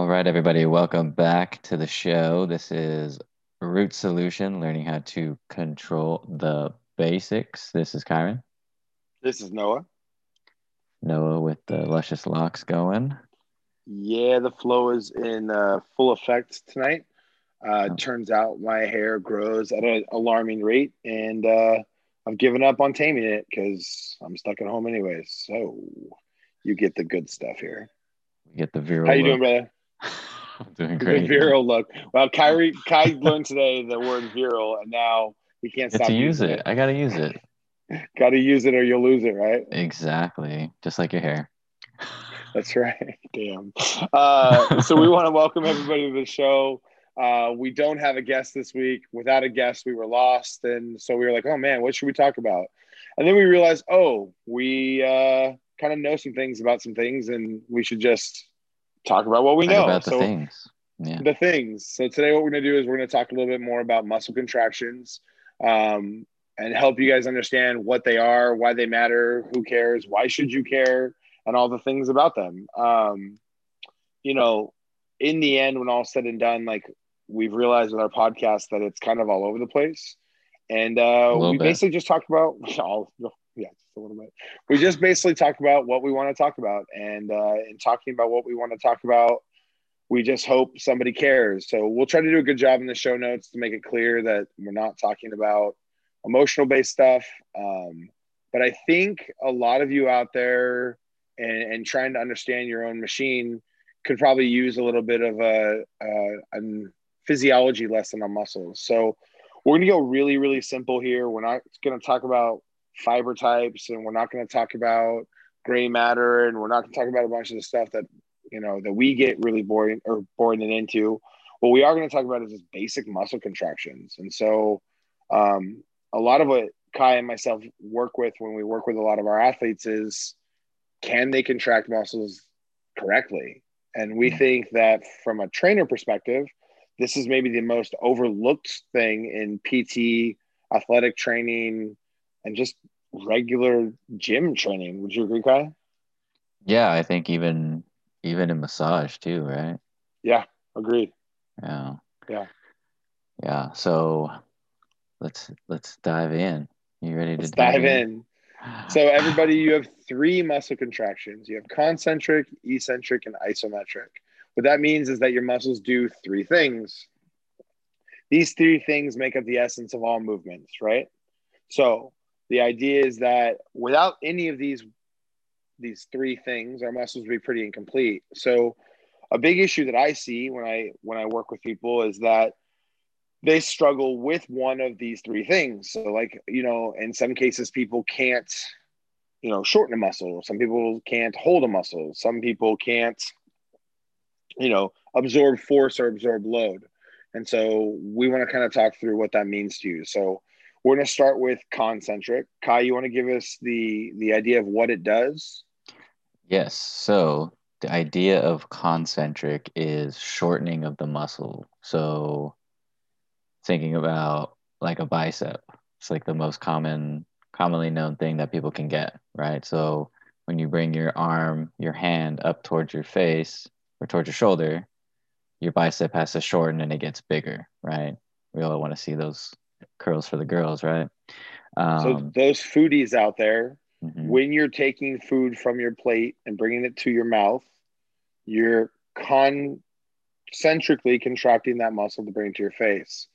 All right, everybody, welcome back to the show. This is Root Solution, learning how to control the basics. This is Kyron. This is Noah. Noah with the luscious locks going. Yeah, the flow is in uh, full effect tonight. Uh, Oh. Turns out my hair grows at an alarming rate, and uh, I've given up on taming it because I'm stuck at home anyway. So you get the good stuff here. We get the viral. How you doing, brother? I'm doing The great. viral look. Well, Kyrie, Kai learned today the word viral, and now he can't stop to use using it. I gotta use it. Got to use it or you'll lose it, right? Exactly, just like your hair. That's right. Damn. Uh, so we want to welcome everybody to the show. Uh, we don't have a guest this week. Without a guest, we were lost, and so we were like, "Oh man, what should we talk about?" And then we realized, "Oh, we uh, kind of know some things about some things, and we should just talk about what we Talk know." about the so things. Yeah. the things. So today, what we're going to do is we're going to talk a little bit more about muscle contractions, um, and help you guys understand what they are, why they matter, who cares, why should you care, and all the things about them. Um, you know, in the end, when all's said and done, like we've realized with our podcast that it's kind of all over the place, and uh, we bit. basically just talked about all. A little bit. We just basically talked about what we want to talk about, and uh, in talking about what we want to talk about, we just hope somebody cares. So we'll try to do a good job in the show notes to make it clear that we're not talking about emotional based stuff. Um, but I think a lot of you out there and, and trying to understand your own machine could probably use a little bit of a, a, a physiology lesson on muscles. So we're going to go really, really simple here. We're not going to talk about fiber types and we're not going to talk about gray matter and we're not going to talk about a bunch of the stuff that you know that we get really boring or boring it into. What we are going to talk about is just basic muscle contractions. And so um, a lot of what kai and myself work with when we work with a lot of our athletes is can they contract muscles correctly? And we think that from a trainer perspective this is maybe the most overlooked thing in pt athletic training and just regular gym training would you agree kai Yeah, I think even even in massage too, right? yeah agreed Yeah. Yeah. Yeah. So let's let's dive in. You ready to let's dive in So everybody, you have three muscle contractions. You have concentric, eccentric, and isometric. What that means is that your muscles do three things. These three things make up the essence of all movements, right? So the idea is that without any of these these three things, our muscles would be pretty incomplete. So a big issue that I see when I when I work with people is that they struggle with one of these three things. So like, you know, in some cases people can't you know shorten a muscle some people can't hold a muscle some people can't you know absorb force or absorb load and so we want to kind of talk through what that means to you so we're going to start with concentric kai you want to give us the the idea of what it does Yes. So the idea of concentric is shortening of the muscle. So thinking about like a bicep, it's like the most common, commonly known thing that people can get, right? So when you bring your arm, your hand up towards your face or towards your shoulder, your bicep has to shorten and it gets bigger, right? We all want to see those curls for the girls, right? so Um, those foodies out there mhm. when you're taking food from your plate and bringing it to your mouth you're concentrically contracting that muscle to bring it to your face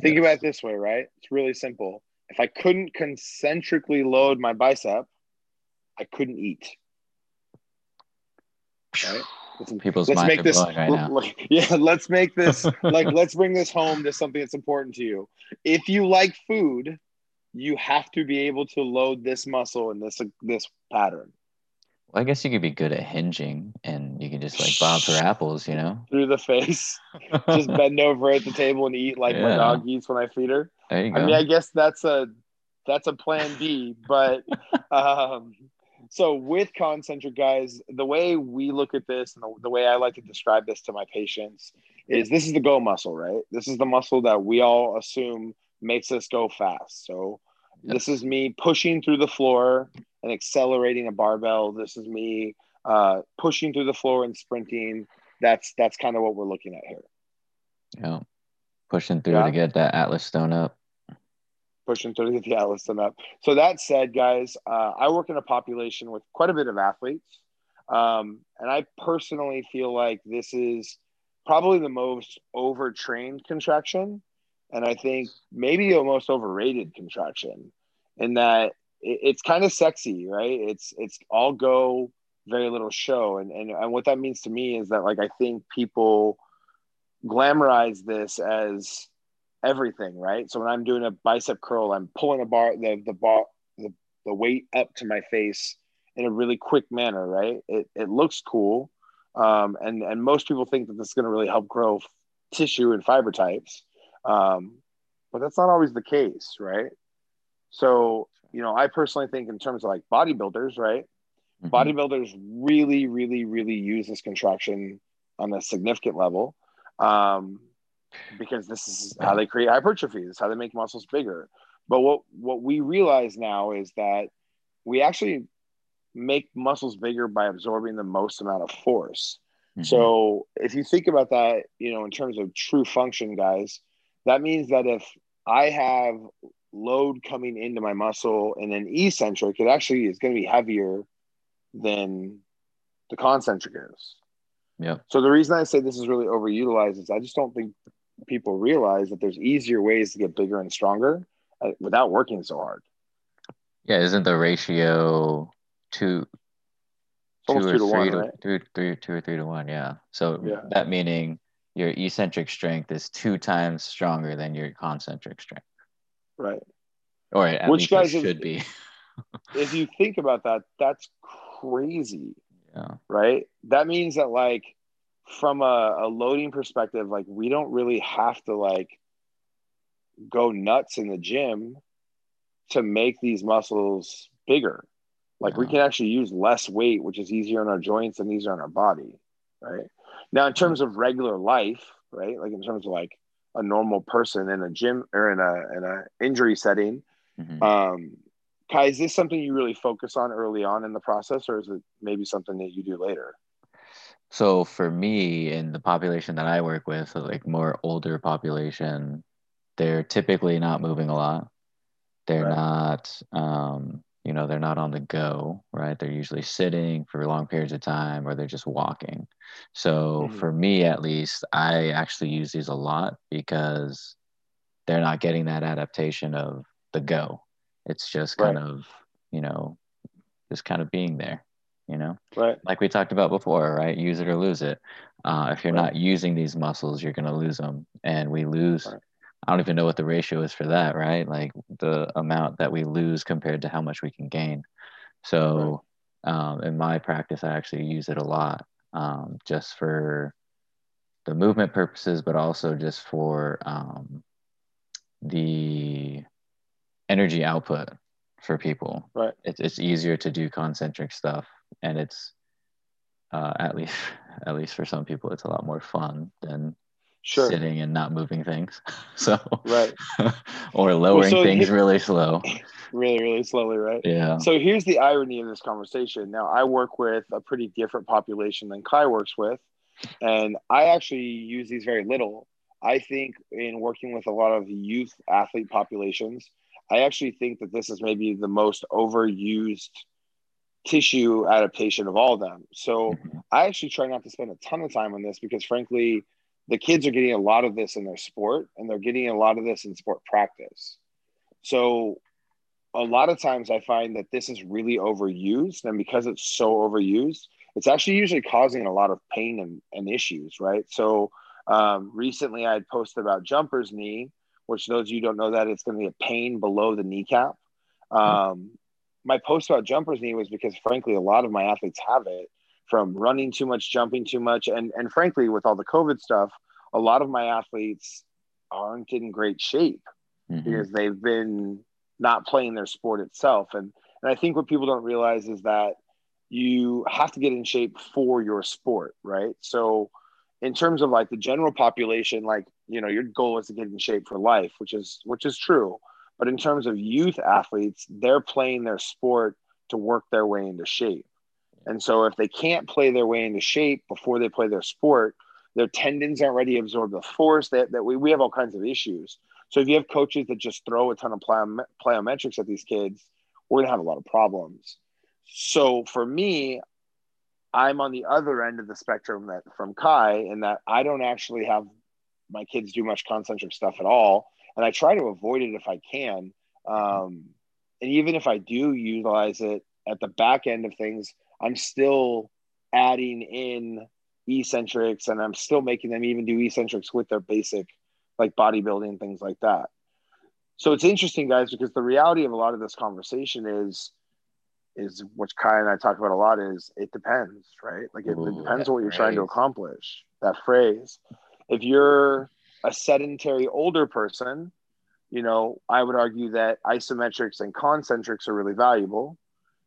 think Yes. about it this way right it's really simple if i couldn't concentrically load my bicep i couldn't eat right People's let's make this right like, yeah let's make this like let's bring this home to something that's important to you if you like food you have to be able to load this muscle in this this pattern Well, I guess you could be good at hinging and you can just like bob for apples, you know? through the face just bend over at the table and eat like my Yeah. dog eats when I feed her. there you go. I mean, I guess that's a that's a plan B, but um, so with concentric guys, the way we look at this and the, the way I like to describe this to my patients is this is the go muscle, right? This is the muscle that we all assume makes us go fast. So this is me pushing through the floor and accelerating a barbell. This is me uh, pushing through the floor and sprinting. that's that's kind of what we're looking at here. Yeah, pushing through Yeah. to get that Atlas stone up. Pushing through to get the Atlas stone up. So that said, guys, uh, I work in a population with quite a bit of athletes, um, and I personally feel like this is probably the most overtrained contraction, and I think maybe the most overrated contraction, in that it, it's kind of sexy, right? It's it's all go, very little show, and and and what that means to me is that like I think people glamorize this as everything, right? So when I'm doing a bicep curl, I'm pulling the bar, the the bar, the, the weight up to my face in a really quick manner, right? It it looks cool, um, and and most people think that this is going to really help grow f- tissue and fiber types, um, but that's not always the case, right? So you know, I personally think in terms of like bodybuilders, right? Mhm. bodybuilders really really really use this contraction on a significant level um, because this is how they create hypertrophy this is how they make muscles bigger but what what we realize now is that we actually make muscles bigger by absorbing the most amount of force Mhm. so if you think about that you know in terms of true function guys that means that if i have load coming into my muscle in an eccentric it actually is going to be heavier than the concentric is. Yeah. So the reason I say this is really overutilized is I just don't think people realize that there's easier ways to get bigger and stronger uh, without working so hard. Yeah, isn't the ratio two, two or to three one, to right? three, three, two or three to one? Yeah. So Yeah. that meaning your eccentric strength is two times stronger than your concentric strength, Right. or at Which least guys should be. If you think about that, that's crazy, yeah. right? That means that like from a, a loading perspective, like we don't really have to like go nuts in the gym to make these muscles bigger. Like we can actually use less weight, which is easier on our joints and easier on our body, right? Now, in terms of regular life, right? Like in terms of like a normal person in a gym or in a in a injury setting, Mhm. um, Kai, is this something you really focus on early on in the process, or is it maybe something that you do later? So for me, in the population that I work with, so like more older population, they're typically not moving a lot. They're Right. not, um, you know, they're not on the go, right? They're usually sitting for long periods of time, or they're just walking. So Mhm. for me, at least, I actually use these a lot because they're not getting that adaptation of the go. It's just kind Right. of, you know, just kind of being there, you know Right. like we talked about before, right? Use it or lose it. Uh, if you're Right. not using these muscles, you're going to lose them. And we lose, Right. I don't even know what the ratio is for that, right? Like the amount that we lose compared to how much we can gain. So um, in my practice, I actually use it a lot um, just for the movement purposes, but also just for um, the energy output for people Right. it's it's easier to do concentric stuff and it's uh, at least at least for some people it's a lot more fun than Sure. sitting and not moving things so Right. or lowering so things really slow Really, really slowly, right? yeah So here's the irony of this conversation. Now, I work with a pretty different population than Kai works with, and I actually use these very little. I think in working with a lot of youth athlete populations, I actually think that this is maybe the most overused tissue adaptation of all of them. So Mhm. I actually try not to spend a ton of time on this because, frankly, the kids are getting a lot of this in their sport and they're getting a lot of this in sport practice. So a lot of times I find that this is really overused. And because it's so overused, it's actually usually causing a lot of pain and, and issues, right? So um, recently I had posted about jumper's knee, which those of you who don't know that it's going to be a pain below the kneecap. Um, my post about jumper's knee was because frankly, a lot of my athletes have it from running too much, jumping too much. And, and frankly, with all the COVID stuff, a lot of my athletes aren't in great shape Mhm. because they've been not playing their sport itself. And and I think what people don't realize is that you have to get in shape for your sport, right? So in terms of like the general population, like you know, your goal is to get in shape for life, which is which is true. But in terms of youth athletes, they're playing their sport to work their way into shape. And so if they can't play their way into shape before they play their sport, their tendons aren't ready to absorb the force that, that we, we have all kinds of issues. So if you have coaches that just throw a ton of plyo, plyometrics at these kids, we're going to have a lot of problems. So for me, I'm on the other end of the spectrum that from Kai in that I don't actually have my kids do much concentric stuff at all. And I try to avoid it if I can. Um, and even if I do utilize it at the back end of things, I'm still adding in eccentrics and I'm still making them even do eccentrics with their basic like bodybuilding things like that. So it's interesting, guys, because the reality of a lot of this conversation is is which Kai and I talk about a lot is it depends, right? Like it, Ooh, it depends on what you're phrase. trying to accomplish. That phrase. If you're a sedentary older person, you know, I would argue that isometrics and concentrics are really valuable.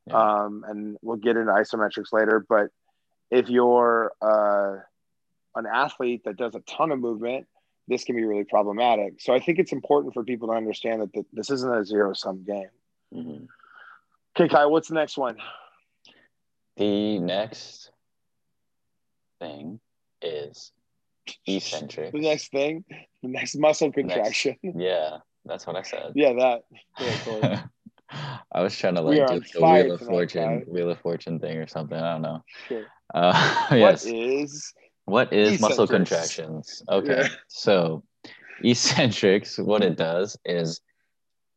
Yeah. Um, and we'll get into isometrics later. But if you're uh, an athlete that does a ton of movement, this can be really problematic. So I think it's important for people to understand that th- this isn't a zero sum game. Mm-hmm. Okay, Kai, what's the next one? The next thing is eccentric. the next thing, the next muscle contraction. Next, yeah, that's what I said. Yeah, that. Yeah, I was trying to like do the Wheel of Fortune, Wheel of Fortune thing or something. I don't know. Sure. Uh, yes. What is what is muscle contractions? Okay, yeah. so eccentrics, what it does is,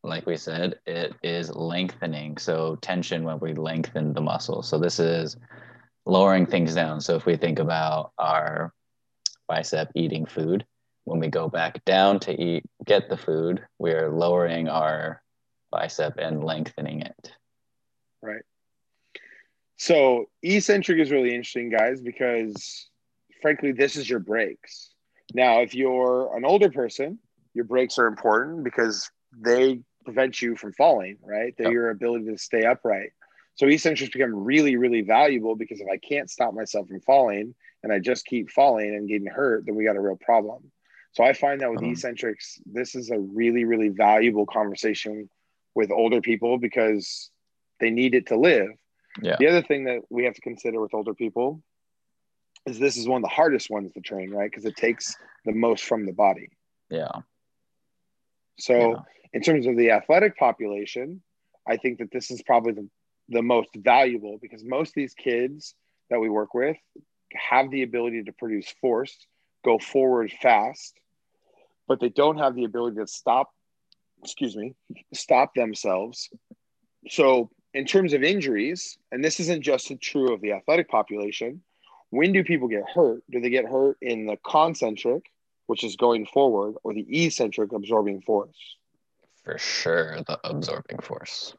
like we said, it is lengthening. So tension when we lengthen the muscle. So this is lowering things down. So if we think about our bicep eating food, when we go back down to eat, get the food, we're lowering our bicep and lengthening it. Right. So eccentric is really interesting, guys, because frankly, this is your brakes. Now, if you're an older person, your brakes are important because they prevent you from falling, right? They're yep. your ability to stay upright. So eccentrics become really, really valuable because if I can't stop myself from falling and I just keep falling and getting hurt, then we got a real problem. So I find that with uh-huh. eccentrics, this is a really, really valuable conversation with older people because they need it to live. Yeah. The other thing that we have to consider with older people is this is one of the hardest ones to train, right? Because it takes the most from the body. Yeah. So, yeah. in terms of the athletic population, I think that this is probably the, the most valuable because most of these kids that we work with have the ability to produce force, go forward fast, but they don't have the ability to stop, excuse me, stop themselves. So, in terms of injuries, and this isn't just true of the athletic population, when do people get hurt? Do they get hurt in the concentric, which is going forward, or the eccentric absorbing force? For sure, the absorbing force.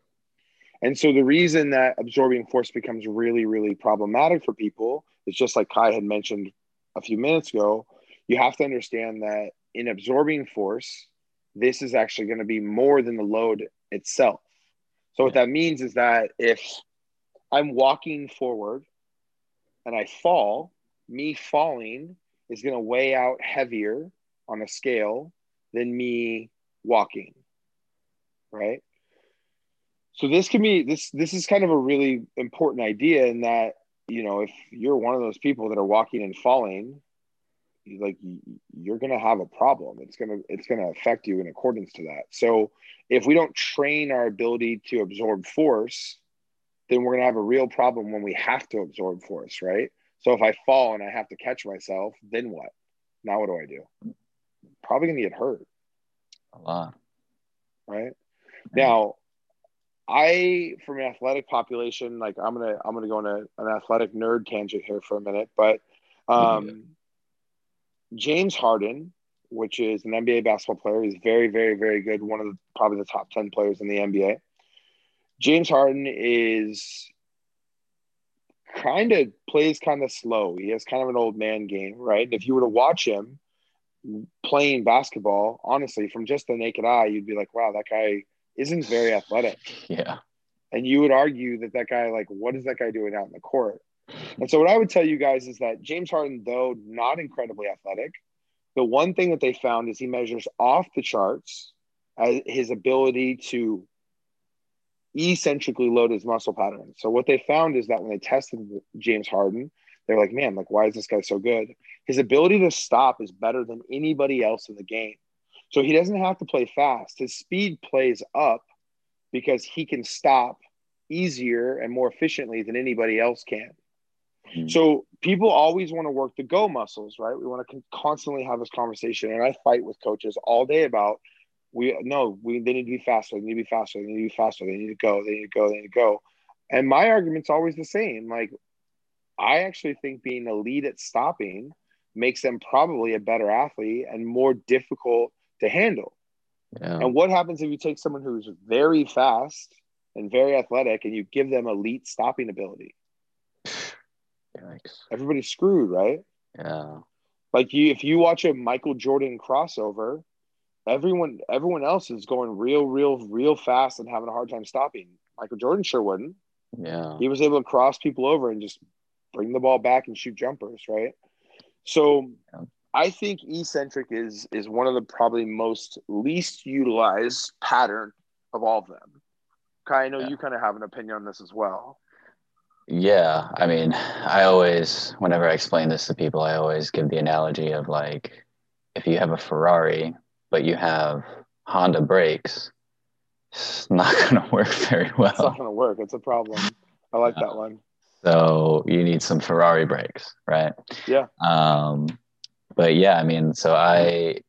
And so the reason that absorbing force becomes really, really problematic for people is just like Kai had mentioned a few minutes ago. You have to understand that in absorbing force, this is actually going to be more than the load itself. So, what that means is that if I'm walking forward and I fall, me falling is going to weigh out heavier on a scale than me walking. Right? So this can be this this is kind of a really important idea in that, you know, if you're one of those people that are walking and falling, like you're going to have a problem. It's going to it's going to affect you in accordance to that. So if we don't train our ability to absorb force, then we're going to have a real problem when we have to absorb force, right? So if I fall and I have to catch myself, then what? Now what do I do? Probably going to get hurt. A lot. Right? Now, I from an athletic population, like I'm gonna I'm gonna go on a, an athletic nerd tangent here for a minute, but um, James Harden, which is an NBA basketball player, he's very very very good, one of the probably the top ten players in the NBA. James Harden is kind of plays kind of slow. He has kind of an old man game, right? And if you were to watch him playing basketball, honestly, from just the naked eye, you'd be like, wow, that guy isn't very athletic. Yeah. And you would argue that that guy, like, what is that guy doing out in the court? And so, what I would tell you guys is that James Harden, though not incredibly athletic, the one thing that they found is he measures off the charts uh, his ability to eccentrically load his muscle pattern. So what they found is that when they tested James Harden, they're like, man, like why is this guy so good? His ability to stop is better than anybody else in the game. So he doesn't have to play fast. His speed plays up because he can stop easier and more efficiently than anybody else can. Mm-hmm. So people always want to work the go muscles, right? We want to constantly have this conversation, and I fight with coaches all day about we no, we they need to be faster, they need to be faster, they need to be faster, they need to go, they need to go, they need to go. And my argument's always the same. Like I actually think being elite at stopping makes them probably a better athlete and more difficult to handle. Yeah. And what happens if you take someone who's very fast and very athletic and you give them elite stopping ability? Yikes. Everybody's screwed, right? Yeah. Like you if you watch a Michael Jordan crossover, everyone everyone else is going real, real, real fast and having a hard time stopping. Michael Jordan sure wouldn't. Yeah. He was able to cross people over and just bring the ball back and shoot jumpers, right? So yeah. I think eccentric is is one of the probably most least utilized pattern of all of them. Kai, I know yeah. you kind of have an opinion on this as well. Yeah, I mean, I always, whenever I explain this to people, I always give the analogy of like, if you have a Ferrari, but you have Honda brakes, it's not going to work very well. It's not going to work. It's a problem. I like yeah. that one. So you need some Ferrari brakes, right? Yeah. Um, but yeah, I mean, so I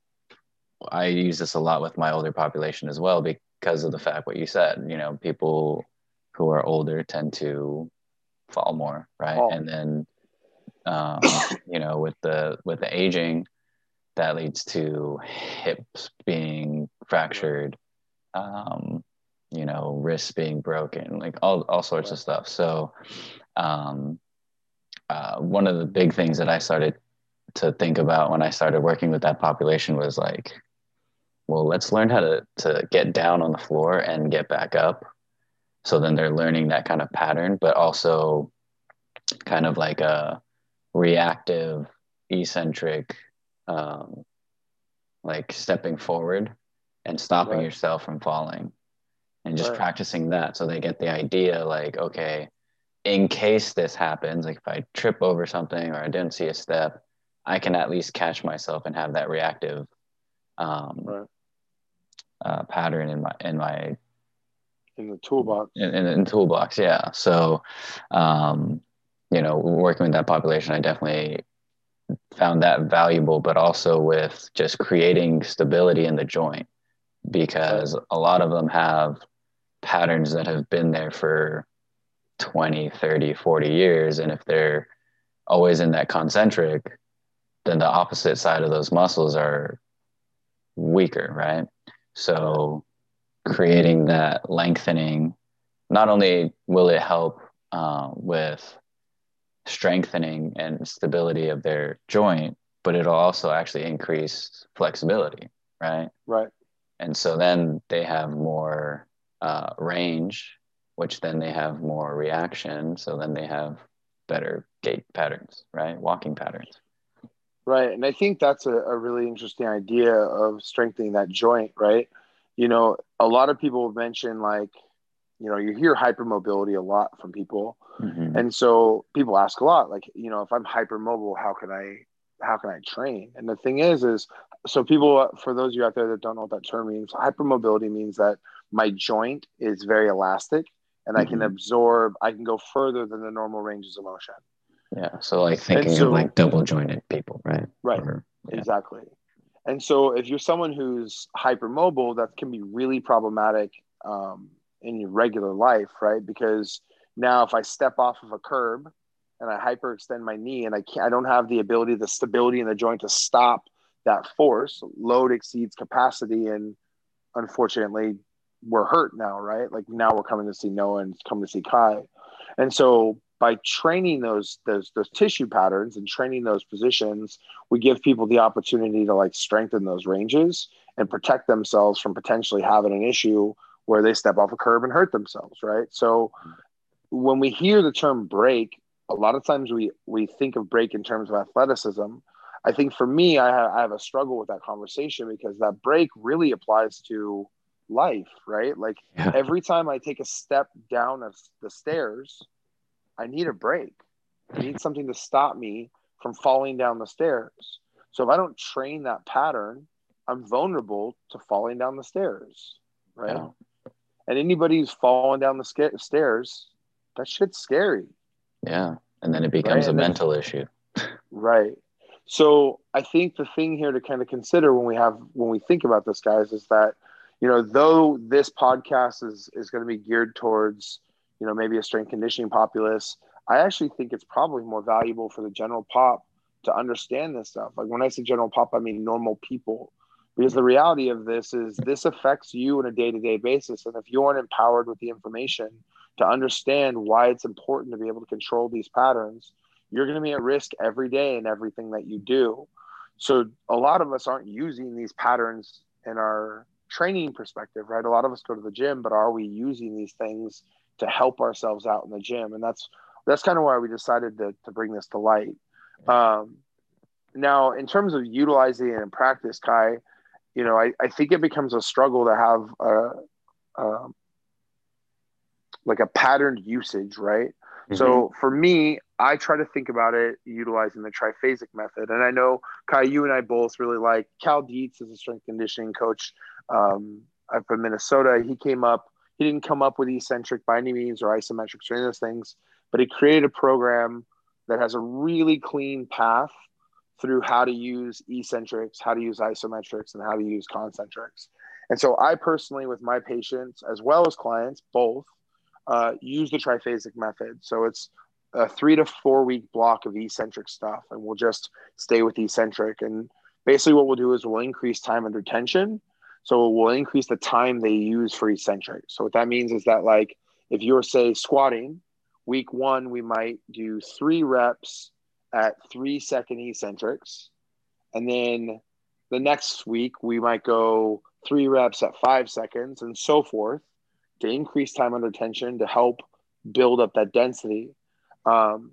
I use this a lot with my older population as well because of the fact what you said. You know, people who are older tend to fall more, right? Oh. And then, um, you know, with the with the aging, that leads to hips being fractured, um, you know, wrists being broken, like all all sorts of stuff. So, um, uh, one of the big things that I started to think about when I started working with that population was like, well, let's learn how to to get down on the floor and get back up. So then they're learning that kind of pattern, but also kind of like a reactive, eccentric, um, like stepping forward and stopping right. yourself from falling and just right. practicing that so they get the idea like okay in case this happens like if i trip over something or i didn't see a step i can at least catch myself and have that reactive um, right. uh, pattern in my in my in the toolbox in, in, in toolbox yeah so um, you know, working with that population, I definitely found that valuable, but also with just creating stability in the joint because a lot of them have patterns that have been there for 20, 30, 40 years. And if they're always in that concentric, then the opposite side of those muscles are weaker, right? So creating that lengthening, not only will it help uh, with strengthening and stability of their joint, but it'll also actually increase flexibility, right? Right. And so then they have more uh, range, which then they have more reaction. So then they have better gait patterns, right? Walking patterns. Right. And I think that's a, a really interesting idea of strengthening that joint, right? You know, a lot of people mention like, you know, you hear hypermobility a lot from people Mm-hmm. And so people ask a lot, like, you know, if I'm hypermobile, how can I how can I train? And the thing is, is so people for those of you out there that don't know what that term means, hypermobility means that my joint is very elastic and mm-hmm. I can mm-hmm. absorb, I can go further than the normal ranges of motion. Yeah. So like thinking so, of like double jointed people, right? Right. Or, yeah. Exactly. And so if you're someone who's hypermobile, that can be really problematic um, in your regular life, right? Because now, if I step off of a curb and I hyperextend my knee and I can't, I don't have the ability, the stability in the joint to stop that force, load exceeds capacity. And unfortunately, we're hurt now, right? Like now we're coming to see Noah and coming to see Kai. And so by training those, those, those tissue patterns and training those positions, we give people the opportunity to like strengthen those ranges and protect themselves from potentially having an issue where they step off a curb and hurt themselves, right? So when we hear the term brake, a lot of times we we think of brake in terms of athleticism. I think for me, I have, I have a struggle with that conversation because that brake really applies to life, right? Like Yeah. every time I take a step down of the stairs, I need a brake. I need something to stop me from falling down the stairs. So if I don't train that pattern, I'm vulnerable to falling down the stairs, right? Yeah. And anybody who's falling down the sca- stairs, that shit's scary. Yeah. And then it becomes a and mental issue. Right. So I think the thing here to kind of consider when we have when we think about this, guys, is that you know though this podcast is is going to be geared towards you know maybe a strength conditioning populace, I actually think it's probably more valuable for the general pop to understand this stuff. Like when I say general pop, I mean normal people. Because the reality of this is this affects you on a day-to-day basis. And if you aren't empowered with the information to understand why it's important to be able to control these patterns, you're going to be at risk every day in everything that you do. So a lot of us aren't using these patterns in our training perspective, right? A lot of us go to the gym, but are we using these things to help ourselves out in the gym? And that's that's kind of why we decided to, to bring this to light. Um, now, in terms of utilizing it in practice, Kai, you know, I, I think it becomes a struggle to have a, a like a patterned usage, right? So for me, I try to think about it utilizing the triphasic method. And I know Kai, you and I both really like Cal Dietz is a strength conditioning coach um, I'm from Minnesota. He came up, he didn't come up with eccentric by any means or isometrics or any of those things, but he created a program that has a really clean path through how to use eccentrics, how to use isometrics, and how to use concentrics. And so I personally, with my patients as well as clients, both uh, use the triphasic method. So it's a three to four week block of eccentric stuff, and we'll just stay with eccentric. And basically, what we'll do is we'll increase time under tension. So we'll increase the time they use for eccentric. So what that means is that, like, if you're say squatting, week one we might do three reps at three second eccentrics, and then the next week we might go three reps at five seconds, and so forth to increase time under tension to help build up that density. Um,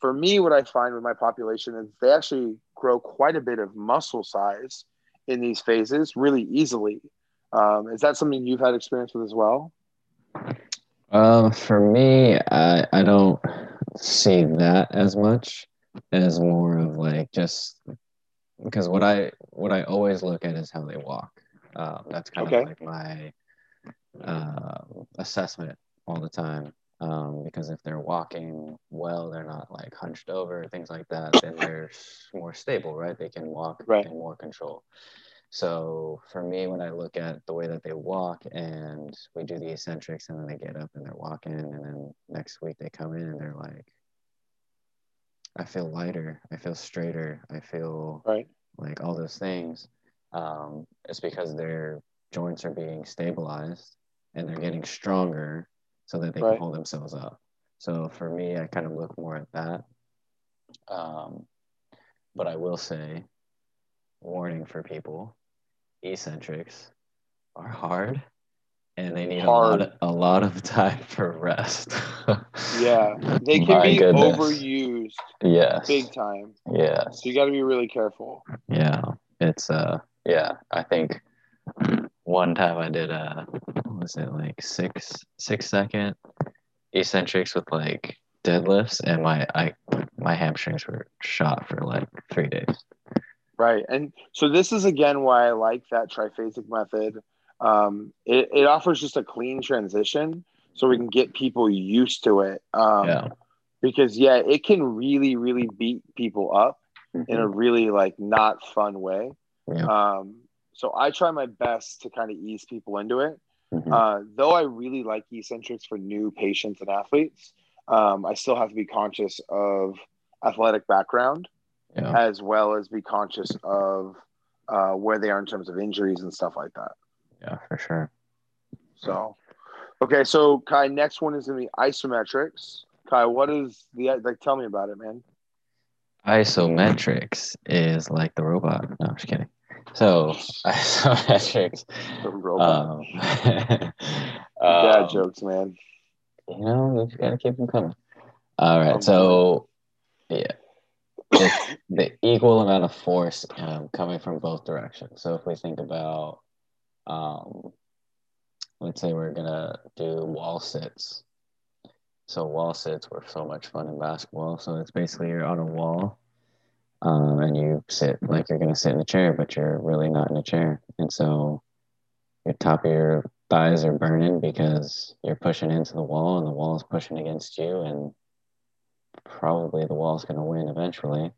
for me, what I find with my population is they actually grow quite a bit of muscle size in these phases really easily. Um, is that something you've had experience with as well? Um, for me, I I don't see that as much as more of like just because what I what I always look at is how they walk. Um, that's kind Okay. of like my uh, assessment all the time. Um, because if they're walking well, they're not like hunched over, things like that, then they're more stable, right? They can walk Right. in more control. So for me, when I look at the way that they walk and we do the eccentrics and then they get up and they're walking and then next week they come in and they're like, I feel lighter, I feel straighter, I feel Right. like all those things. Um, it's because their joints are being stabilized and they're getting stronger so that they Right. can hold themselves up. So for me, I kind of look more at that. Um, but I will say, warning for people, eccentrics are hard and they need a lot, of, a lot of time for rest. Yeah, they can My be goodness. overused Yes. big time. Yes. So you got to be really careful. Yeah, it's uh, yeah. I think one time I did a what was it like six six second eccentrics with like deadlifts, and my I my hamstrings were shot for like three days. Right. And so this is again why I like that triphasic method. Um, it, it offers just a clean transition so we can get people used to it. Um, Yeah. Because, yeah, it can really, really beat people up in a really like not fun way. Yeah. Um, so I try my best to kind of ease people into it. Mhm. Uh, though I really like eccentrics for new patients and athletes, um, I still have to be conscious of athletic background yeah. as well as be conscious of uh, where they are in terms of injuries and stuff like that. Yeah, for sure. So, okay, so Kai, next one is going to be isometrics. Kai, what is the like? Tell me about it, man. Isometrics is like the robot. No, I'm just kidding. So isometrics. The robot. Um, Dad um, jokes, man. you know, you just gotta keep them coming. All right, so yeah, it's the equal amount of force um, coming from both directions. So if we think about um, let's say we're gonna do wall sits. So wall sits were so much fun in basketball. So it's basically you're on a wall, um, and you sit like you're gonna sit in a chair, but you're really not in a chair, and so your top of your thighs are burning because you're pushing into the wall, and the wall is pushing against you, and probably the wall's gonna win eventually,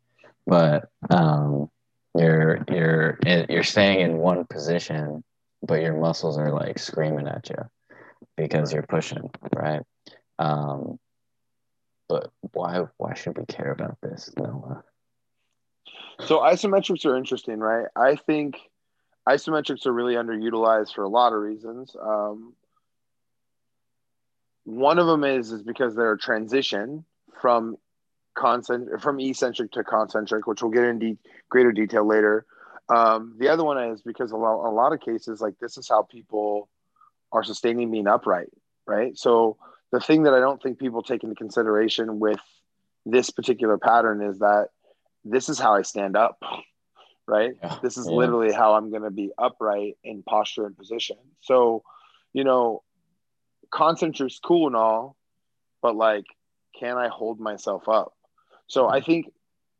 but um, you're you're you're staying in one position but your muscles are like screaming at you because you're pushing, right? Um, but why why should we care about this, Noah? So isometrics are interesting, right? I think isometrics are really underutilized for a lot of reasons. Um, one of them is is because they're a transition from concent from eccentric to concentric, which we'll get into greater detail later. Um, the other one is because a lot, a lot of cases, like this is how people are sustaining being upright, right? So the thing that I don't think people take into consideration with this particular pattern is that this is how I stand up, right? Yeah, this is yeah. literally how I'm going to be upright in posture and position. So, you know, concentric's cool and all, but like, can I hold myself up? So I think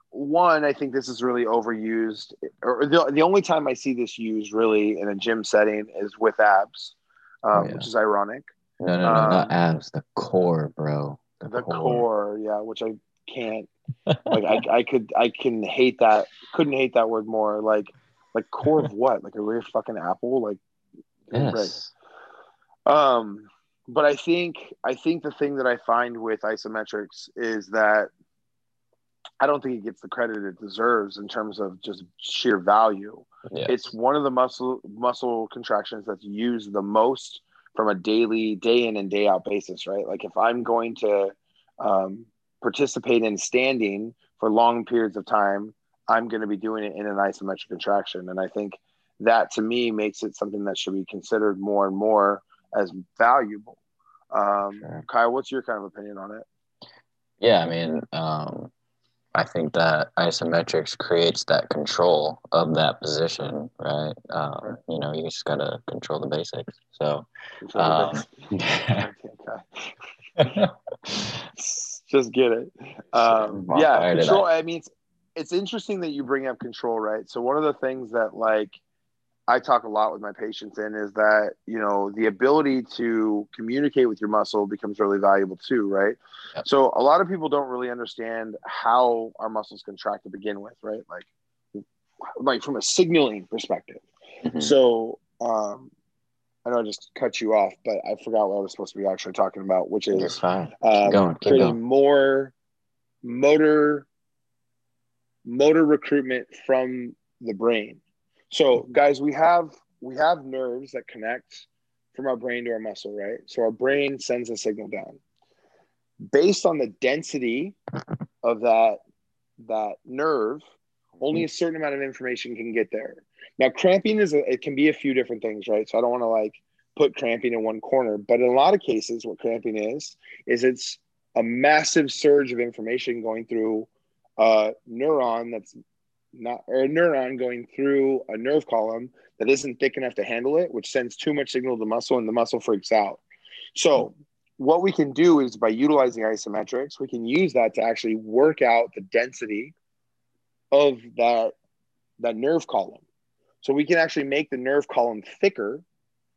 one, I think this is really overused, or the, the only time I see this used really in a gym setting is with abs, um, oh, yeah. which is ironic. No, no, no, um, not abs. The core, bro. The, the core. core. yeah, which I can't. like I, I could, I can hate that. Couldn't hate that word more. Like, like core of what? Like a real fucking apple? Like, yes. Right. Um, but I think, I think the thing that I find with isometrics is that I don't think it gets the credit it deserves in terms of just sheer value. It's one of the muscle muscle contractions that's used the most from a daily, day in and day out basis, right? Like if I'm going to um, participate in standing for long periods of time, I'm going to be doing it in an isometric contraction, and I think that to me makes it something that should be considered more and more as valuable. Um, sure. Kyle, what's your kind of opinion on it? Yeah, I mean, um, I think that isometrics creates that control of that position, right? Um, you know, you just gotta control the basics. So, um, just get it. Um, yeah, control. I mean, it's, it's interesting that you bring up control, right? So one of the things that like I talk a lot with my patients in is that, you know, the ability to communicate with your muscle becomes really valuable too, right? Yep. So a lot of people don't really understand how our muscles contract to begin with, right? Like like from a signaling perspective. Mm-hmm. So um I know I just cut you off, but I forgot what I was supposed to be actually talking about, which is um, going, creating going. more motor motor recruitment from the brain so, guys, we have we have nerves that connect from our brain to our muscle, right? So our brain sends a signal down. Based on the density of that that nerve, only a certain amount of information can get there. Now, cramping is a, it can be a few different things, right? So I don't want to like put cramping in one corner, but in a lot of cases, what cramping is is it's a massive surge of information going through a neuron that's not a neuron going through a nerve column that isn't thick enough to handle it, which sends too much signal to the muscle and the muscle freaks out. So what we can do is by utilizing isometrics, we can use that to actually work out the density of that that nerve column. So we can actually make the nerve column thicker.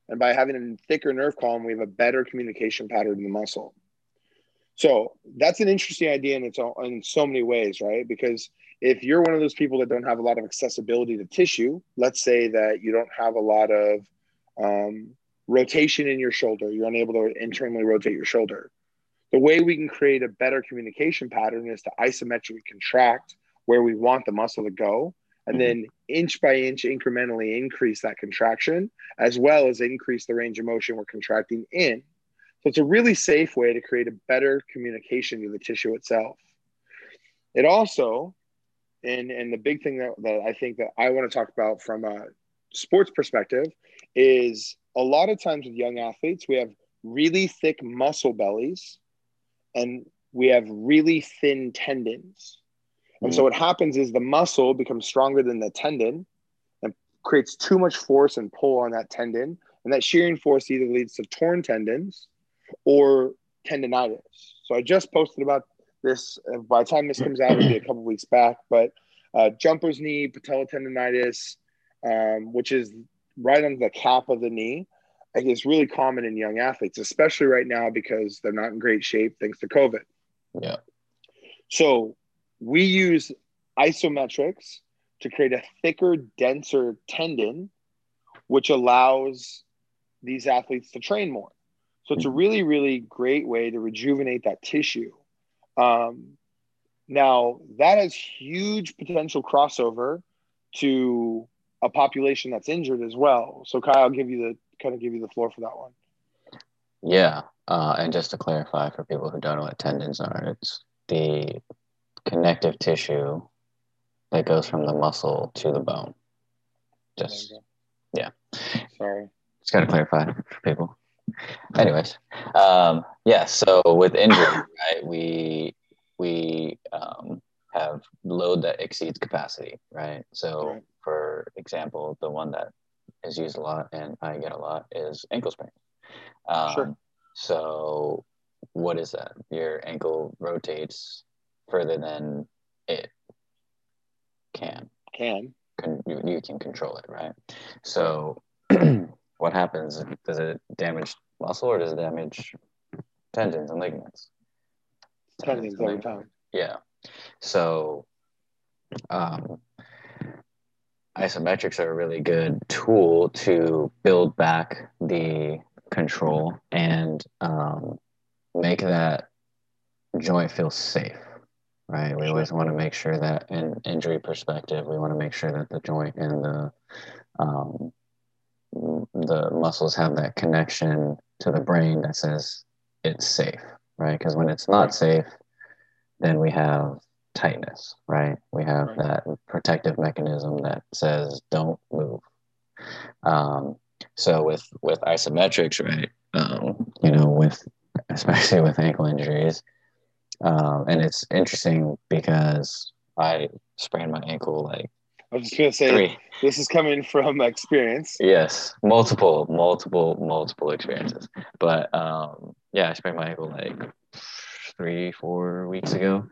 And by having a thicker nerve column, we have a better communication pattern in the muscle. So that's an interesting idea in its own, in so many ways, right? Because if you're one of those people that don't have a lot of accessibility to tissue, let's say that you don't have a lot of um, rotation in your shoulder, you're unable to internally rotate your shoulder. The way we can create a better communication pattern is to isometrically contract where we want the muscle to go, and mm-hmm. then inch by inch incrementally increase that contraction, as well as increase the range of motion we're contracting in. So it's a really safe way to create a better communication to the tissue itself. It also and and the big thing that, that i think that i want to talk about from a sports perspective is a lot of times with young athletes we have really thick muscle bellies and we have really thin tendons. And so mm-hmm. what happens is the muscle becomes stronger than the tendon and creates too much force and pull on that tendon. And that shearing force either leads to torn tendons or tendonitis. So I just posted about this. Uh, by the time this comes out, it'll be a couple weeks back. But uh, jumper's knee, patella tendonitis, um, which is right on the cap of the knee, is really common in young athletes, especially right now because they're not in great shape thanks to COVID. Yeah. So we use isometrics to create a thicker, denser tendon, which allows these athletes to train more. So it's a really, really great way to rejuvenate that tissue. Um, now, that has huge potential crossover to a population that's injured as well. So, Kyle, I'll give you the kind of give you the floor for that one. Yeah, uh, and just to clarify for people who don't know what tendons are, it's the connective tissue that goes from the muscle to the bone. Just yeah. Sorry. Just gotta clarify for people. Anyways, um, yeah. So with injury, right, we we um, have load that exceeds capacity, right? So, right. for example, the one that is used a lot and I get a lot is ankle sprain. Um, sure. So, what is that? Your ankle rotates further than it can. Can. can you, you can control it, right? So, what happens? Does it damage muscle or does it damage tendons and ligaments? Tendons every time. Yeah. So, um, isometrics are a really good tool to build back the control and um, make that joint feel safe right we always want to make sure that in injury perspective we want to make sure that the joint and the um, the muscles have that connection to the brain that says it's safe, right? Because when it's not safe, then we have tightness, right? We have right. that protective mechanism that says don't move. Um, so with with isometrics, right? Um, you know, with especially with ankle injuries, um, and it's interesting because I sprained my ankle like I was just gonna say Three. this is coming from experience. Yes, multiple, multiple, multiple experiences. But um, yeah, I sprained my ankle like three, four weeks ago,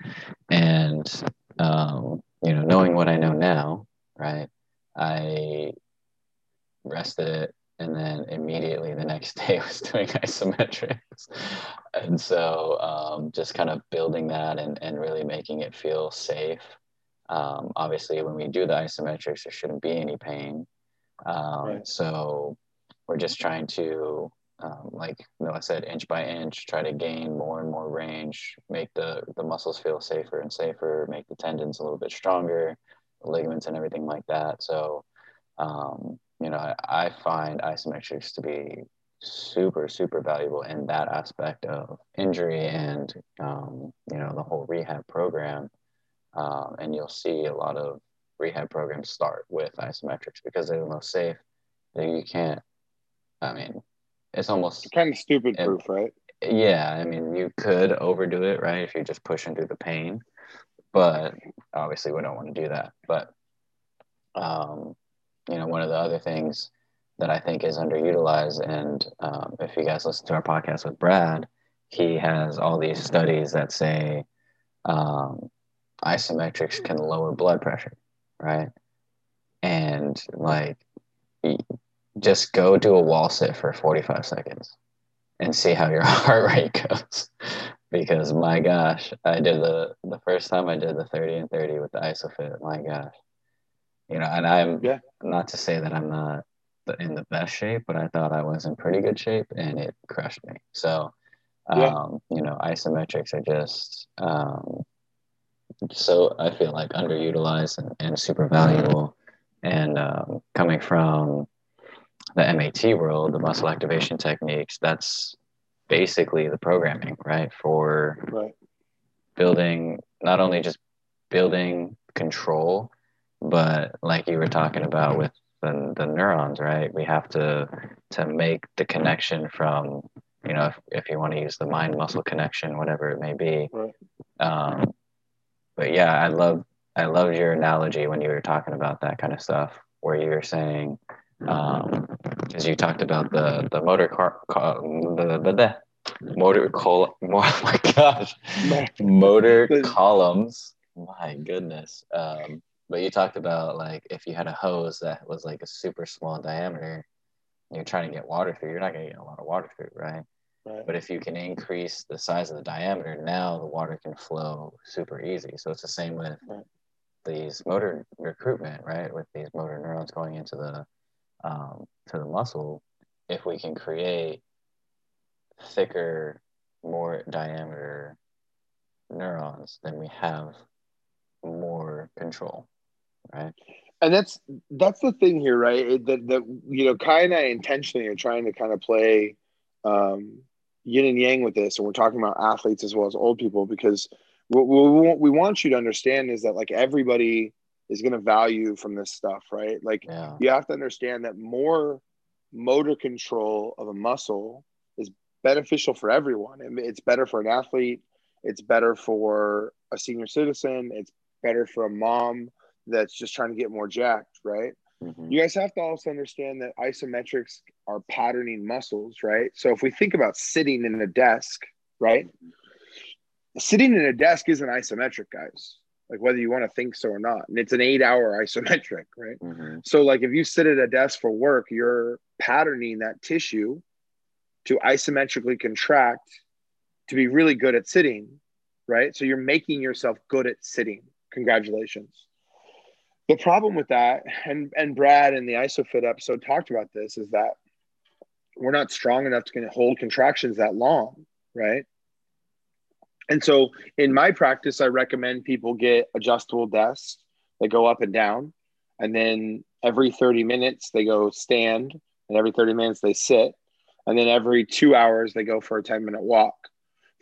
and um, you know, knowing what I know now, right? I rested it, and then immediately the next day was doing isometrics, and so um, just kind of building that and and really making it feel safe um, obviously, when we do the isometrics, there shouldn't be any pain. Um, right. So we're just trying to, um, like Noah said, inch by inch, try to gain more and more range, make the, the muscles feel safer and safer, make the tendons a little bit stronger, the ligaments and everything like that. So, um, you know, I, I find isometrics to be super super valuable in that aspect of injury and um, you know the whole rehab program um, and you'll see a lot of rehab programs start with isometrics because they're the most safe. You can't, I mean, it's almost kind of stupid it, proof, right? Yeah, I mean, you could overdo it, right? If you're just pushing through the pain, but obviously we don't want to do that. But, um, you know, one of the other things that I think is underutilized, and um, if you guys listen to our podcast with Brad, he has all these studies that say um, isometrics can lower blood pressure, right? And like, just go do a wall sit for 45 seconds and see how your heart rate goes. because my gosh, I did the the first time I did the 30 and 30 with the ISOFIT. My gosh, you know, and I'm yeah. not to say that I'm not in the best shape, but I thought I was in pretty good shape, and it crushed me. So, um, yeah. you know, isometrics are just um, so I feel like underutilized and, and super valuable. And um, coming from the MAT world, the muscle activation techniques, that's basically the programming, right? For right. building not only just building control, but like you were talking about with the, the neurons, right? We have to to make the connection from, you know, if, if you want to use the mind muscle connection, whatever it may be, right. um, but yeah, I love I loved your analogy when you were talking about that kind of stuff, where you were saying, um, because you talked about the the motor car, car the, the, the motor col more oh my gosh motor columns my goodness um but you talked about like if you had a hose that was like a super small diameter you're trying to get water through you're not going to get a lot of water through right? Right but if you can increase the size of the diameter now the water can flow super easy so it's the same with right. these motor recruitment right with these motor neurons going into the um, to the muscle if we can create thicker, more diameter neurons, then we have more control, right? And that's that's the thing here, right? That that you know, Kai and I intentionally are trying to kind of play um, yin and yang with this, and we're talking about athletes as well as old people because what we, we want you to understand is that like everybody is going to value from this stuff, right? Like yeah. you have to understand that more motor control of a muscle is beneficial for everyone. It's better for an athlete. It's better for a senior citizen. It's better for a mom that's just trying to get more jacked, right? Mm-hmm. You guys have to also understand that isometrics are patterning muscles, right? So if we think about sitting in a desk, right? Sitting in a desk isn't isometric, guys like whether you want to think so or not. And it's an eight hour isometric, right? Mm-hmm. So, like if you sit at a desk for work, you're patterning that tissue to isometrically contract to be really good at sitting, right? So, you're making yourself good at sitting. Congratulations. The problem with that, and, and Brad in the ISOFIT episode talked about this, is that we're not strong enough to hold contractions that long, right? And so in my practice, I recommend people get adjustable desks that go up and down. And then every 30 minutes, they go stand. And every 30 minutes, they sit. And then every two hours, they go for a 10 minute walk.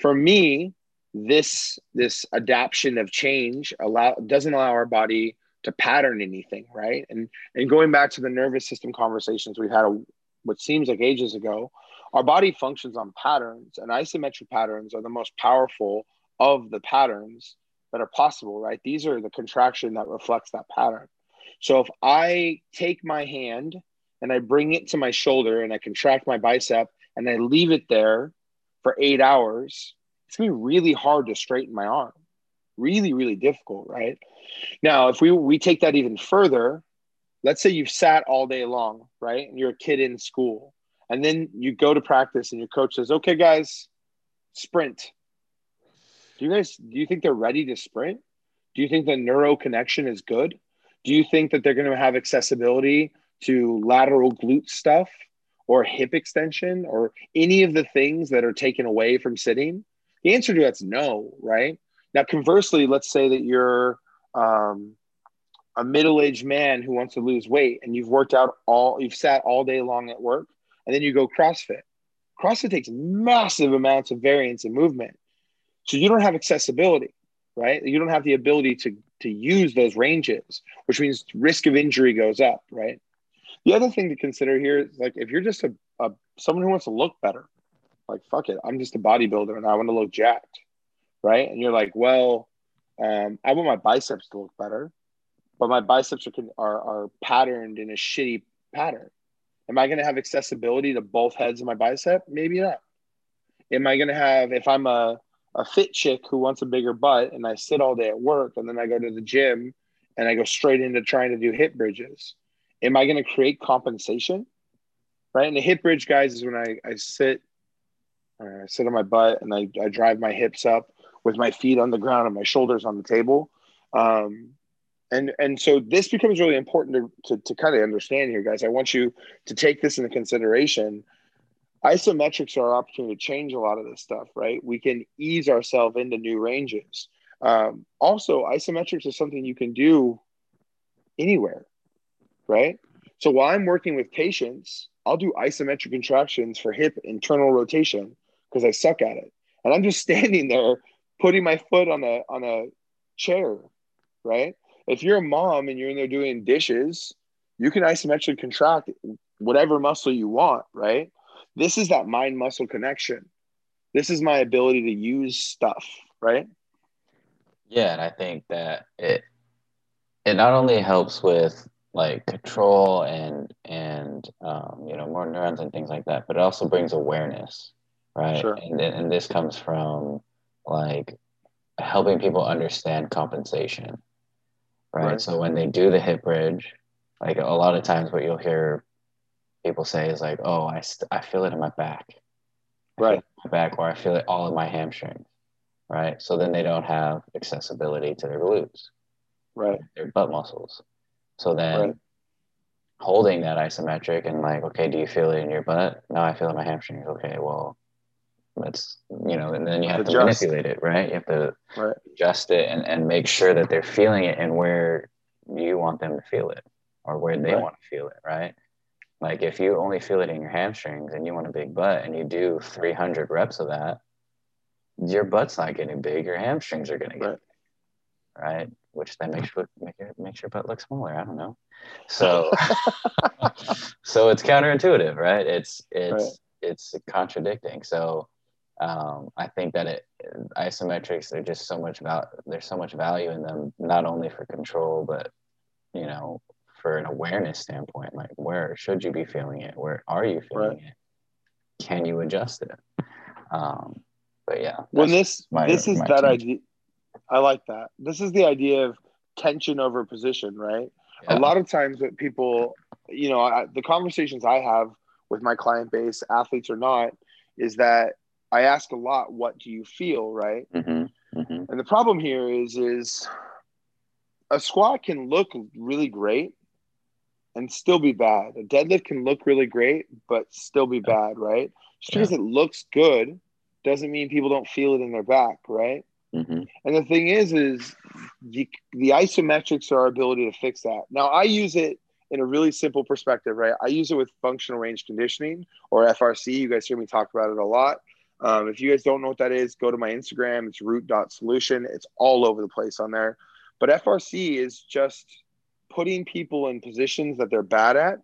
For me, this this adaptation of change allow doesn't allow our body to pattern anything right and and going back to the nervous system conversations we've had a, what seems like ages ago our body functions on patterns, and isometric patterns are the most powerful of the patterns that are possible, right? These are the contraction that reflects that pattern. So if I take my hand and I bring it to my shoulder and I contract my bicep and I leave it there for eight hours, it's gonna be really hard to straighten my arm. Really, really difficult, right? Now, if we we take that even further, let's say you've sat all day long, right? And you're a kid in school and then you go to practice and your coach says, okay, guys, sprint. Do you guys, do you think they're ready to sprint? Do you think the neuro connection is good? Do you think that they're going to have accessibility to lateral glute stuff or hip extension or any of the things that are taken away from sitting? The answer to that's no, right? Now, conversely, let's say that you're um, a middle aged man who wants to lose weight and you've worked out all, you've sat all day long at work and then you go CrossFit. CrossFit takes massive amounts of variance and movement. So you don't have accessibility, right? You don't have the ability to, to use those ranges, which means risk of injury goes up, right? The other thing to consider here is like if you're just a, a someone who wants to look better, like fuck it, I'm just a bodybuilder and I want to look jacked, right? And you're like, well, um, I want my biceps to look better, but my biceps are, are, are patterned in a shitty pattern. Am I going to have accessibility to both heads of my bicep? Maybe not. Am I going to have, if I'm a, a fit chick who wants a bigger butt and I sit all day at work and then I go to the gym and I go straight into trying to do hip bridges, am I going to create compensation? Right. And the hip bridge, guys, is when I, I sit, uh, I sit on my butt and I, I drive my hips up with my feet on the ground and my shoulders on the table. Um, and and so this becomes really important to, to, to kind of understand here guys. I want you to take this into consideration. Isometrics are our opportunity to change a lot of this stuff right? We can ease ourselves into new ranges. Um, also isometrics is something you can do anywhere right? So while i'm working with patients i'll do isometric contractions for hip internal rotation because i suck at it. And i'm just standing there putting my foot on a on a chair right if you're a mom and you're in there doing dishes, you can isometrically contract whatever muscle you want, right? This is that mind muscle connection. This is my ability to use stuff, right? Yeah, and I think that it it not only helps with like control and and um, you know more neurons and things like that but it also brings awareness right Sure. and, and this comes from like helping people understand compensation right? Right. so when they do the hip bridge like a lot of times what you'll hear people say is like oh i, st- I feel it in my back Right. my back or i feel it all in my hamstrings right so then they don't have accessibility to their glutes Right. their butt muscles. So then Right. holding that isometric and like, okay, do you feel it in your butt? No, I feel it in my hamstrings. Okay, well, let's, you know, and then you have to manipulate it, right? You have to Right. adjust it and, and make sure that they're feeling it and where you want them to feel it or where they Right. want to feel it, right? Like if you only feel it in your hamstrings and you want a big butt and you do 300 reps of that, your butt's not getting big, your hamstrings are going to get Right. right? Which then makes your make your, makes your butt look smaller. I don't know. So so it's counterintuitive, right? It's it's Right. it's contradicting. So um, I think that it isometrics are just so much val- there's so much value in them, not only for control, but you know, for an awareness standpoint. Like where should you be feeling it? Where are you feeling Right. it? Can you adjust it? Um, but yeah, when this my- this is that idea i like that this is the idea of tension over position right yeah. a lot of times what people you know I, the conversations i have with my client base athletes or not is that i ask a lot what do you feel right Mhm, mhm. and the problem here is is a squat can look really great and still be bad a deadlift can look really great but still be bad right just because it looks good doesn't mean people don't feel it in their back right Mhm. and the thing is, is the, the isometrics are our ability to fix that. Now, I use it in a really simple perspective, right? I use it with functional range conditioning or FRC. You guys hear me talk about it a lot. Um, if you guys don't know what that is, go to my Instagram. It's root.solution. It's all over the place on there. But FRC is just putting people in positions that they're bad at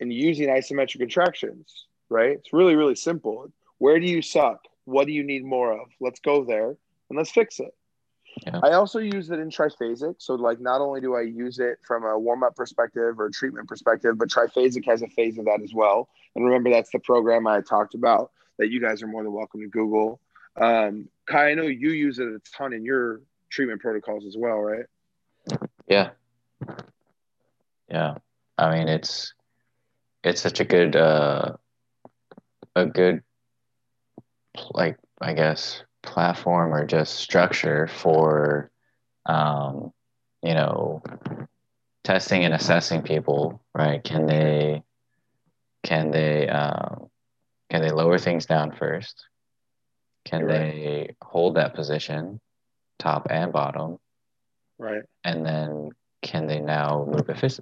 and using isometric contractions, right? It's really, really simple. Where do you suck? What do you need more of? Let's go there and let's fix it. Yeah. I also use it in triphasic. So, like, not only do I use it from a warm up perspective or a treatment perspective, but triphasic has a phase of that as well. And remember, that's the program I talked about that you guys are more than welcome to Google. Um, Kai, I know you use it a ton in your treatment protocols as well, right? Yeah. Yeah. I mean it's it's such a good uh a good like I guess platform or just structure for um you know testing and assessing people, right? Can they can they um can they lower things down first? Can You're right. they hold that position top and bottom? Right. and then can they now move it fast?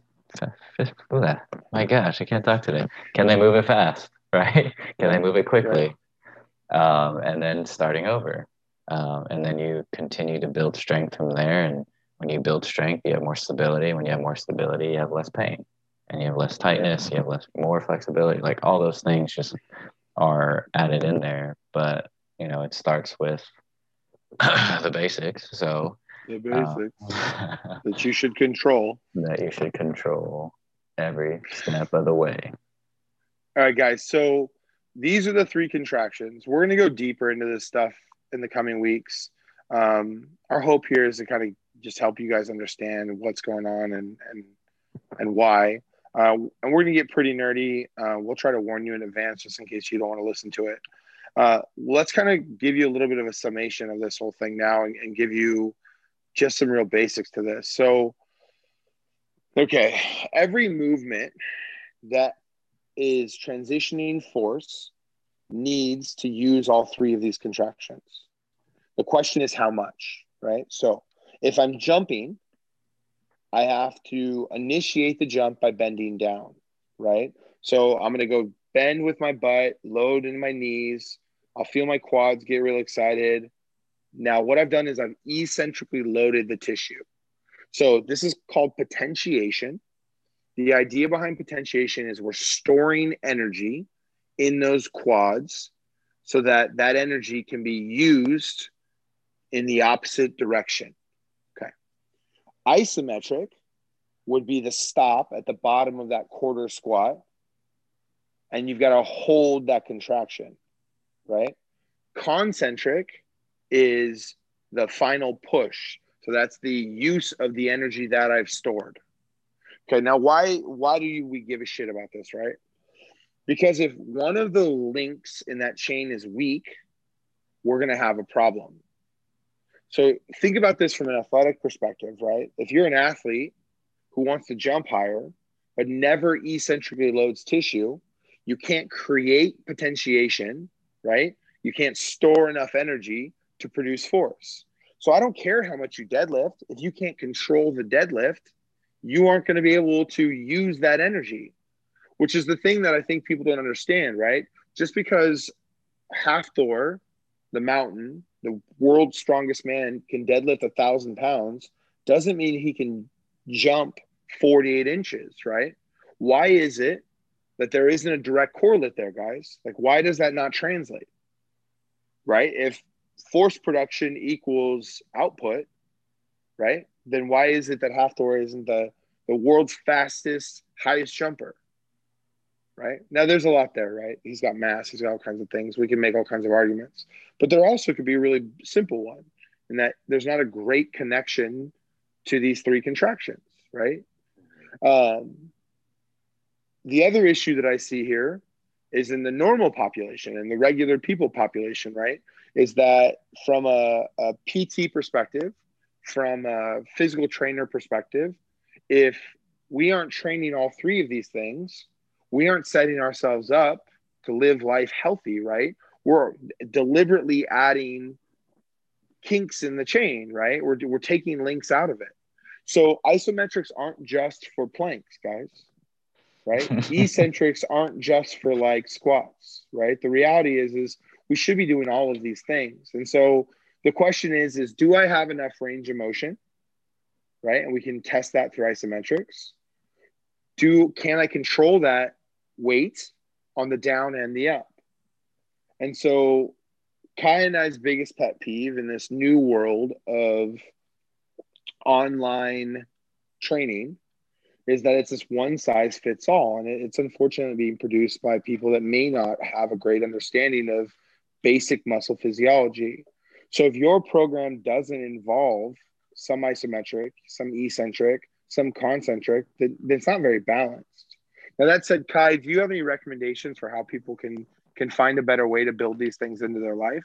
My gosh, I can't talk today. Can they move it fast? Right? Can they move it quickly? Um, and then starting over, um, and then you continue to build strength from there. And when you build strength, you have more stability. When you have more stability, you have less pain, and you have less tightness. You have less more flexibility. Like all those things just are added in there. But you know, it starts with the basics. So The uh, basics that you should control. that you should control every step of the way. All right, guys. So these are the three contractions. We're going to go deeper into this stuff in the coming weeks. Um, our hope here is to kind of just help you guys understand what's going on and and and why. Uh, and we're going to get pretty nerdy. Uh, we'll try to warn you in advance just in case you don't want to listen to it. Uh, let's kind of give you a little bit of a summation of this whole thing now and, and give you just some real basics to this. So, okay, every movement that is transitioning force needs to use all three of these contractions. The question is how much, right? So if I'm jumping, I have to initiate the jump by bending down, right? So I'm going to go bend with my butt, load in my knees. I'll feel my quads get real excited. Now, what I've done is I've eccentrically loaded the tissue. So this is called potentiation. The idea behind potentiation is we're storing energy in those quads so that that energy can be used in the opposite direction. Isometric would be the stop at the bottom of that quarter squat. And you've got to hold that contraction, right? Concentric is the final push. So that's the use of the energy that I've stored. Okay, now why why do you, we give a shit about this, right? Because if one of the links in that chain is weak, we're going to have a problem. So think about this from an athletic perspective, right? If you're an athlete who wants to jump higher but never eccentrically loads tissue, you can't create potentiation, right? You can't store enough energy to produce force. So I don't care how much you deadlift. If you can't control the deadlift, you aren't going to be able to use that energy, which is the thing that I think people don't understand, right? Just because Hafthor, the mountain, the world's strongest man, can deadlift a thousand pounds, doesn't mean he can jump 48 inches, right? Why is it that there isn't a direct correlate there, guys? Like, why does that not translate? Right? If force production equals output, right? Then why is it that Hafthor isn't the, the world's fastest, highest jumper? Right now, there's a lot there, right? He's got mass, he's got all kinds of things. We can make all kinds of arguments, but there also could be a really simple one in that there's not a great connection to these three contractions, right? Um, the other issue that I see here is in the normal population and the regular people population, right? Is that from a, a PT perspective, from a physical trainer perspective, if we aren't training all three of these things, we aren't setting ourselves up to live life healthy, right? We're deliberately adding kinks in the chain, right? We're, we're taking links out of it. So isometrics aren't just for planks, guys, right? Eccentrics aren't just for like squats, right? The reality is, is we should be doing all of these things. And so the question is, is do I have enough range of motion? Right. And we can test that through isometrics. Do can I control that weight on the down and the up? And so Kai and I's biggest pet peeve in this new world of online training is that it's this one size fits all. And it's unfortunately being produced by people that may not have a great understanding of basic muscle physiology. So if your program doesn't involve some isometric, some eccentric, some concentric, then, then it's not very balanced. Now that said, Kai, do you have any recommendations for how people can can find a better way to build these things into their life?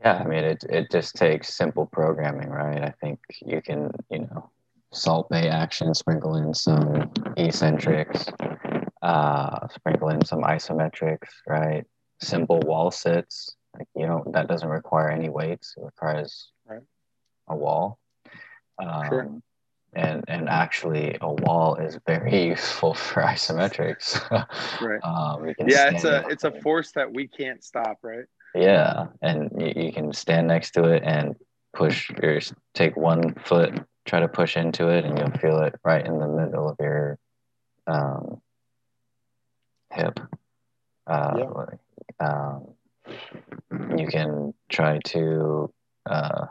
Yeah, I mean, it, it just takes simple programming, right? I think you can, you know, Salt Bae action, sprinkle in some eccentrics, uh, sprinkle in some isometrics, right? Simple wall sits, like, you know, that doesn't require any weights. It requires right. a wall. Um, sure. And, and actually a wall is very useful for isometrics. right. Um, yeah, it's a, it's a force that we can't stop, right? Yeah, and you, you can stand next to it and push your take one foot, try to push into it, and you'll feel it right in the middle of your um, hip. Uh, yeah. um, you can try to uh,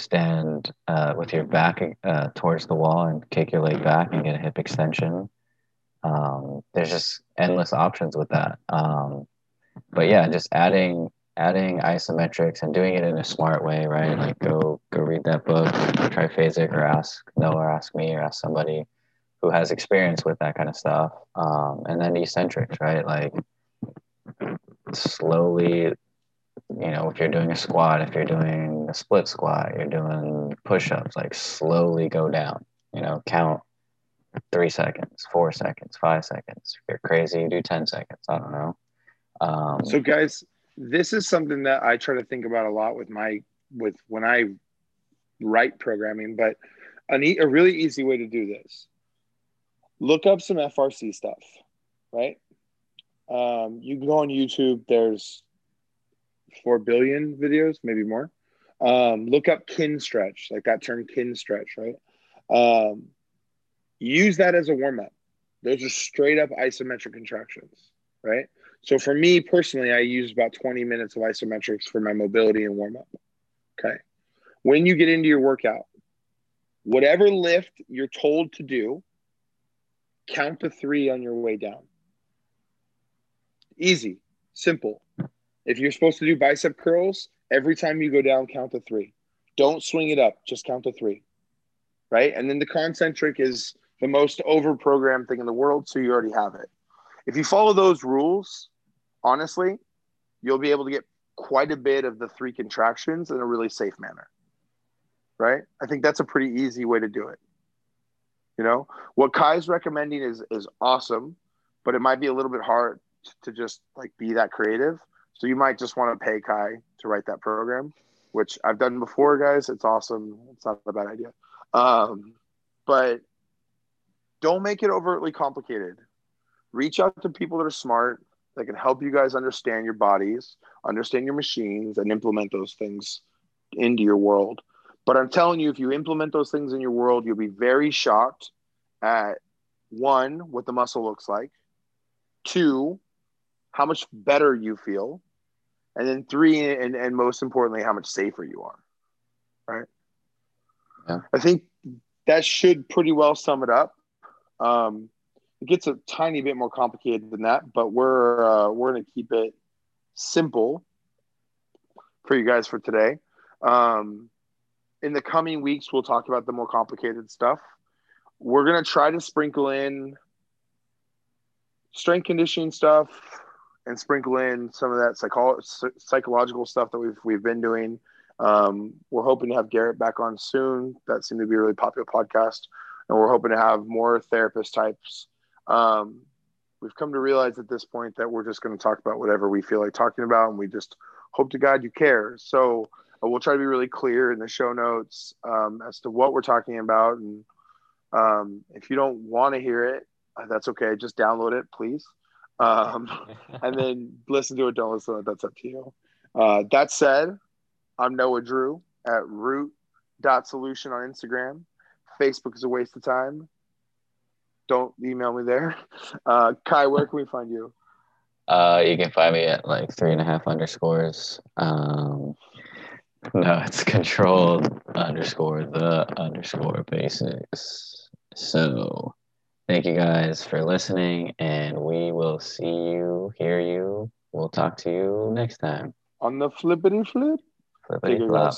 stand uh, with your back uh, towards the wall and kick your leg back and get a hip extension. Um, there's just endless options with that. Um, but yeah, just adding adding isometrics and doing it in a smart way, right? Like go go read that book, Triphasic, or ask Noah, or ask me, or ask somebody who has experience with that kind of stuff. Um, and then eccentrics, right? Like slowly, you know, if you're doing a squat, if you're doing a split squat, you're doing push-ups, like slowly go down. You know, count three seconds, four seconds, five seconds. If you're crazy, you do ten seconds. I don't know. Um, so, guys, this is something that I try to think about a lot with my with when I write programming. But a, neat, a really easy way to do this: look up some FRC stuff, right? Um, you can go on YouTube. There's four billion videos, maybe more. Um, look up Kinstretch, like that term Kinstretch, right? Um, use that as a warm up. Those are straight up isometric contractions, right? So for me personally, I use about 20 minutes of isometrics for my mobility and warm up. Okay. When you get into your workout, Whatever lift you're told to do, count to three on your way down. Easy, simple. If you're supposed to do bicep curls, every time you go down, count to three. Don't swing it up, just count to three. Right. And then the concentric is the most over programmed thing in the world. So you already have it. If you follow those rules, honestly, you'll be able to get quite a bit of the three contractions in a really safe manner. Right. I think that's a pretty easy way to do it. You know, what Kai's recommending is is awesome, but it might be a little bit hard to just like be that creative. So you might just want to pay Kai to write that program, which I've done before, guys. It's awesome. It's not a bad idea. Um, but don't make it overtly complicated. Reach out to people that are smart that can help you guys understand your bodies, understand your machines, and implement those things into your world. But I'm telling you, if you implement those things in your world, you'll be very shocked at one, what the muscle looks like, two, how much better you feel, and then three, and, and most importantly, how much safer you are. Right. Yeah. I think that should pretty well sum it up. Um, it gets a tiny bit more complicated than that, but we're uh, we're going to keep it simple for you guys for today. Um, in the coming weeks, we'll talk about the more complicated stuff. We're going to try to sprinkle in strength conditioning stuff and sprinkle in some of that psycho- psychological stuff that we've, we've been doing. Um, we're hoping to have Garrett back on soon. That seemed to be a really popular podcast. And we're hoping to have more therapist types. Um, we've come to realize at this point that we're just going to talk about whatever we feel like talking about. And we just hope to God you care. So, we'll try to be really clear in the show notes um, as to what we're talking about. And um, if you don't want to hear it, uh, that's okay. Just download it, please. Um, and then listen to it. Don't listen to it. That's up to you. Uh, that said, I'm Noah Drew at root.solution on Instagram. Facebook is a waste of time. Don't email me there. Uh, Kai, where can we find you? Uh, you can find me at like three and a half underscores. Um, no, it's controlled underscore the underscore basics. So thank you guys for listening, and we will see you, hear you. We'll talk to you next time. On the flippity flip. Flippity flop.